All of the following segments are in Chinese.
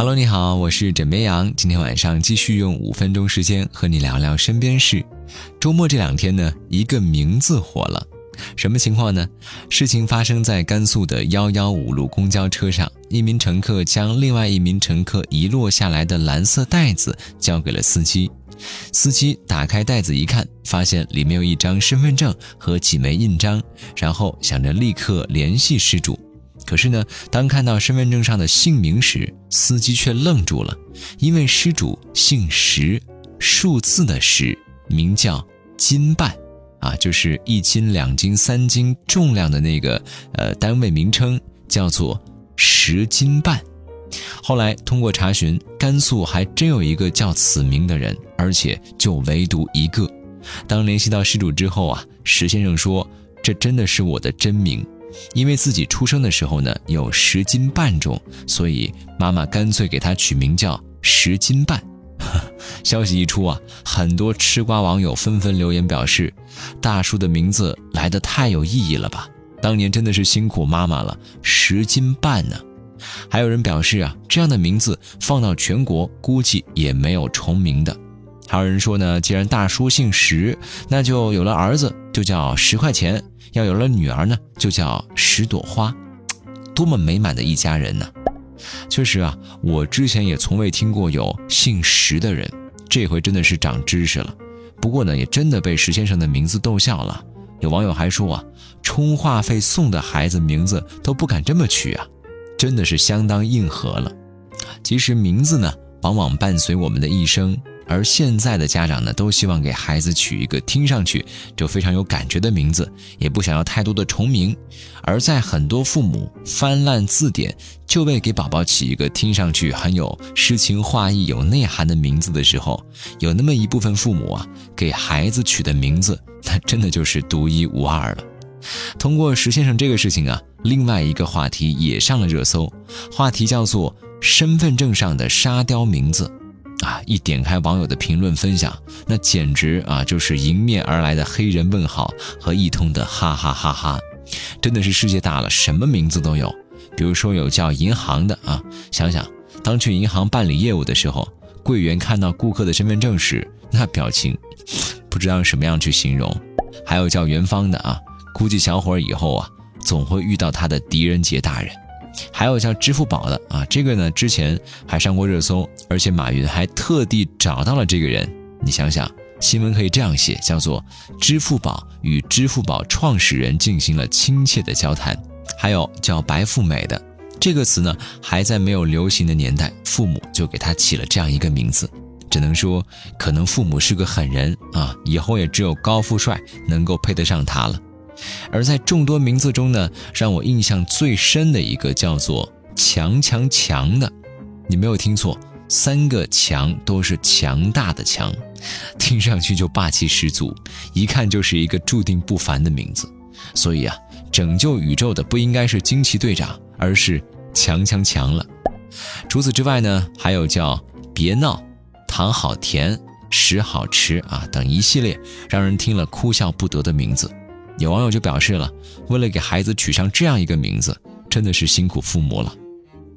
Hello，你好，我是枕边羊。今天晚上继续用五分钟时间和你聊聊身边事。周末这两天呢，一个名字火了，什么情况呢？事情发生在甘肃的幺幺五路公交车上，一名乘客将另外一名乘客遗落下来的蓝色袋子交给了司机。司机打开袋子一看，发现里面有一张身份证和几枚印章，然后想着立刻联系失主。可是呢，当看到身份证上的姓名时，司机却愣住了，因为失主姓石，数字的石，名叫斤半，啊，就是一斤、两斤、三斤重量的那个呃单位名称叫做十斤半。后来通过查询，甘肃还真有一个叫此名的人，而且就唯独一个。当联系到失主之后啊，石先生说：“这真的是我的真名。”因为自己出生的时候呢有十斤半重，所以妈妈干脆给他取名叫十斤半。消息一出啊，很多吃瓜网友纷纷留言表示，大叔的名字来的太有意义了吧！当年真的是辛苦妈妈了，十斤半呢。还有人表示啊，这样的名字放到全国估计也没有重名的。还有人说呢，既然大叔姓石，那就有了儿子就叫十块钱。要有了女儿呢，就叫十朵花，多么美满的一家人呢！确实啊，我之前也从未听过有姓石的人，这回真的是长知识了。不过呢，也真的被石先生的名字逗笑了。有网友还说啊，充话费送的孩子名字都不敢这么取啊，真的是相当硬核了。其实名字呢，往往伴随我们的一生。而现在的家长呢，都希望给孩子取一个听上去就非常有感觉的名字，也不想要太多的重名。而在很多父母翻烂字典，就为给宝宝起一个听上去很有诗情画意、有内涵的名字的时候，有那么一部分父母啊，给孩子取的名字，那真的就是独一无二了。通过石先生这个事情啊，另外一个话题也上了热搜，话题叫做身份证上的沙雕名字。啊！一点开网友的评论分享，那简直啊就是迎面而来的黑人问号和一通的哈哈哈哈！真的是世界大了，什么名字都有。比如说有叫银行的啊，想想当去银行办理业务的时候，柜员看到顾客的身份证时，那表情不知道用什么样去形容。还有叫元芳的啊，估计小伙以后啊总会遇到他的狄仁杰大人。还有叫支付宝的啊，这个呢之前还上过热搜，而且马云还特地找到了这个人。你想想，新闻可以这样写，叫做支付宝与支付宝创始人进行了亲切的交谈。还有叫白富美的这个词呢，还在没有流行的年代，父母就给他起了这样一个名字。只能说，可能父母是个狠人啊，以后也只有高富帅能够配得上他了。而在众多名字中呢，让我印象最深的一个叫做“强强强”的，你没有听错，三个“强”都是强大的“强”，听上去就霸气十足，一看就是一个注定不凡的名字。所以啊，拯救宇宙的不应该是惊奇队长，而是强强强了。除此之外呢，还有叫“别闹”、“糖好甜”、“屎好吃”啊等一系列让人听了哭笑不得的名字。有网友就表示了，为了给孩子取上这样一个名字，真的是辛苦父母了。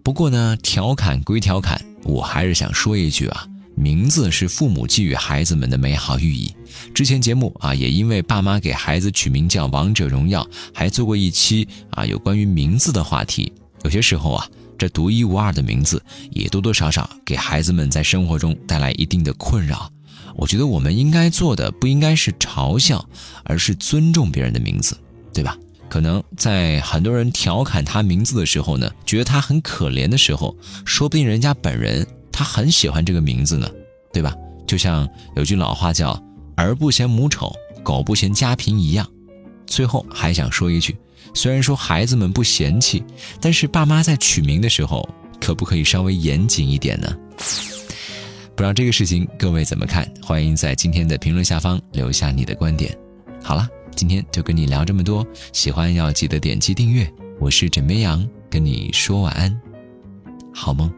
不过呢，调侃归调侃，我还是想说一句啊，名字是父母寄予孩子们的美好寓意。之前节目啊，也因为爸妈给孩子取名叫《王者荣耀》，还做过一期啊有关于名字的话题。有些时候啊，这独一无二的名字，也多多少少给孩子们在生活中带来一定的困扰。我觉得我们应该做的不应该是嘲笑，而是尊重别人的名字，对吧？可能在很多人调侃他名字的时候呢，觉得他很可怜的时候，说不定人家本人他很喜欢这个名字呢，对吧？就像有句老话叫“儿不嫌母丑，狗不嫌家贫”一样。最后还想说一句，虽然说孩子们不嫌弃，但是爸妈在取名的时候，可不可以稍微严谨一点呢？不知道这个事情各位怎么看？欢迎在今天的评论下方留下你的观点。好了，今天就跟你聊这么多，喜欢要记得点击订阅。我是枕边羊，跟你说晚安，好梦。